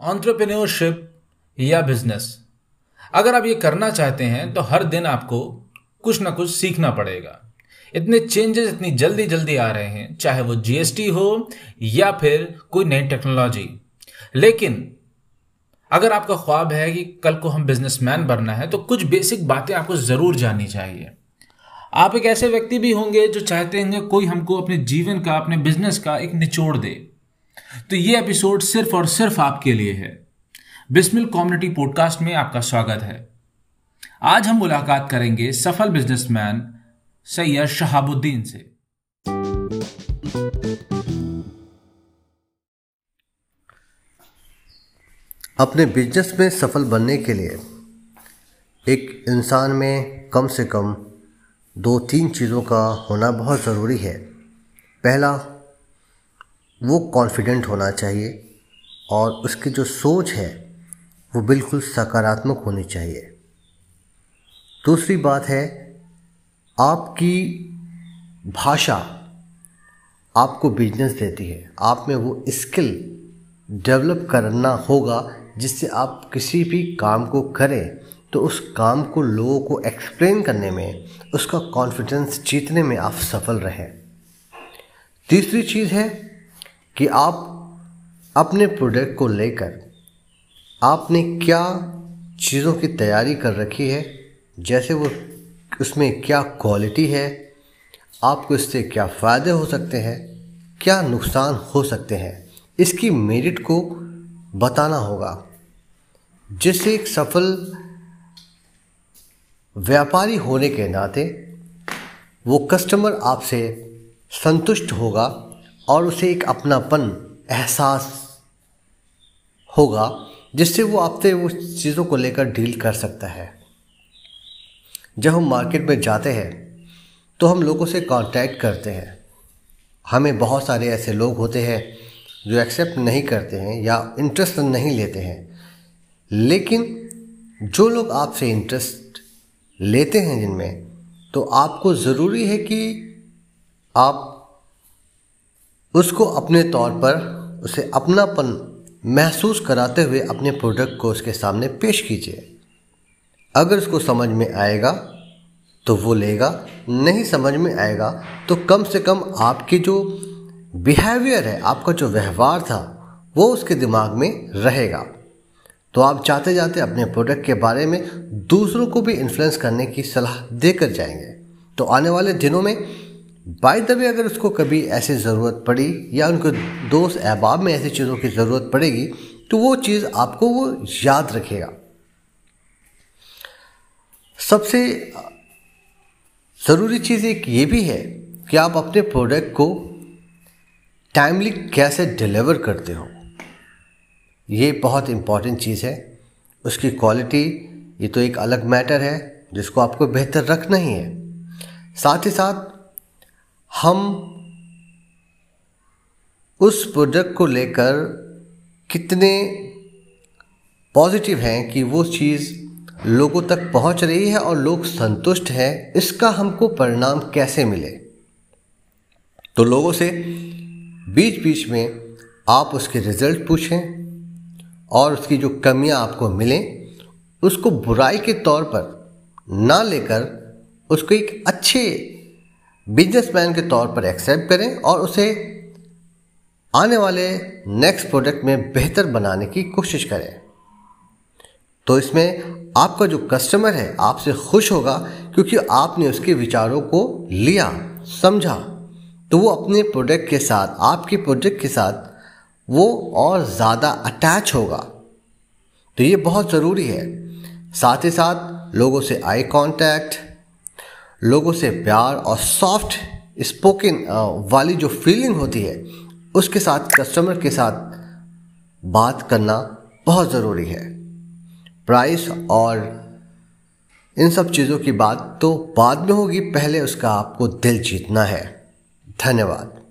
Entrepreneurship या business अगर आप ये करना चाहते हैं तो हर दिन आपको कुछ ना कुछ सीखना पड़ेगा। इतने चेंजेस इतनी जल्दी जल्दी आ रहे हैं, चाहे वो जीएसटी हो, या फिर कोई नई टेक्नोलॉजी लेकिन, अगर आपका ख्वाब है कि कल को हम बिजनेसमैन बनना है तो कुछ बेसिक बातें आपको ज़रूर जाननी चाहिए। आप एक ऐसे व्यक्ति भी होंगे जो चाहते हैं कोई हमको अपने जीवन का, अपने बिज़नेस का एक निचोड़ दे। तो ये एपिसोड सिर्फ़ और सिर्फ़ आपके लिए है। बिस्मिल कम्युनिटी पॉडकास्ट में आपका स्वागत है। आज हम मुलाकात करेंगे सफल बिजनेसमैन सैयद शहाबुद्दीन से। अपने बिज़नेस में सफल बनने के लिए एक इंसान में कम से कम दो तीन चीज़ों का होना बहुत ज़रूरी है। पहला वो कॉन्फिडेंट होना चाहिए और उसकी जो सोच है, वो बिल्कुल सकारात्मक होनी चाहिए। दूसरी बात है, आपकी भाषा आपको बिज़नेस देती है। आप में वो स्किल डेवलप करना होगा जिससे आप किसी भी काम को करें तो उस काम को लोगों को एक्सप्लेन करने में, उसका कॉन्फिडेंस जीतने में आप सफल रहें। तीसरी चीज़ है कि आप अपने प्रोडक्ट को लेकर आपने क्या चीज़ों की तैयारी कर रखी है, जैसे वो उसमें क्या क्वालिटी है, आपको इससे क्या फ़ायदे हो सकते हैं, क्या नुकसान हो सकते हैं, इसकी मेरिट को बताना होगा। जिससे एक सफल व्यापारी होने के नाते वो कस्टमर आपसे संतुष्ट होगा और उसे एक अपनापन, एहसास होगा, जिससे वो आपसे वो चीज़ों को लेकर डील कर सकता है। जब हम मार्केट में जाते हैं तो हम लोगों से कांटेक्ट करते हैं। हमें बहुत सारे ऐसे लोग होते हैं जो एक्सेप्ट नहीं करते हैं या इंटरेस्ट नहीं लेते हैं। लेकिन जो लोग आपसे इंटरेस्ट लेते हैं जिनमें तो आपको ज़रूरी है कि आप उसको अपने तौर पर उसे अपनापन महसूस कराते हुए अपने प्रोडक्ट को उसके सामने पेश कीजिए। अगर उसको समझ में आएगा तो वो लेगा। नहीं समझ में आएगा तो कम से कम आपकी जो बिहेवियर है, आपका जो व्यवहार था, वो उसके दिमाग में रहेगा। तो आप चाहते जाते अपने प्रोडक्ट के बारे में दूसरों को भी इन्फ्लुएंस करने की सलाह देकर जाएँगे। तो आने वाले दिनों में बाय द वे अगर उसको कभी ऐसी ज़रूरत पड़ी या उनको दोस्त अहबाब में ऐसी चीज़ों की ज़रूरत पड़ेगी तो वो चीज़ आपको वो याद रखेगा। सबसे ज़रूरी चीज़ एक ये भी है कि आप अपने प्रोडक्ट को टाइमली कैसे डिलीवर करते हो। ये बहुत इंपॉर्टेंट चीज़ है। उसकी क्वालिटी ये तो एक अलग मैटर है जिसको आपको बेहतर रखना ही है। साथ ही साथ हम उस प्रोडक्ट को लेकर कितने पॉजिटिव हैं कि वो चीज़ लोगों तक पहुँच रही है और लोग संतुष्ट हैं, इसका हमको परिणाम कैसे मिले? तो लोगों से बीच बीच में आप उसके रिज़ल्ट पूछें और उसकी जो कमियाँ आपको मिलें, उसको बुराई के तौर पर ना लेकर उसको एक अच्छे बिजनेसमैन के तौर पर एक्सेप्ट करें और उसे आने वाले नेक्स्ट प्रोडक्ट में बेहतर बनाने की कोशिश करें। तो इसमें आपका जो कस्टमर है, आपसे खुश होगा क्योंकि आपने उसके विचारों को लिया, समझा। तो वो अपने प्रोडक्ट के साथ, आपके प्रोडक्ट के साथ वो और ज़्यादा अटैच होगा। तो ये बहुत ज़रूरी है। साथ ही साथ लोगों से आई कांटेक्ट लोगों से प्यार और सॉफ्ट स्पोकन वाली जो फीलिंग होती है, उसके साथ कस्टमर के साथ बात करना बहुत ज़रूरी है। प्राइस और इन सब चीज़ों की बात तो बाद में होगी, पहले उसका आपको दिल जीतना है। धन्यवाद।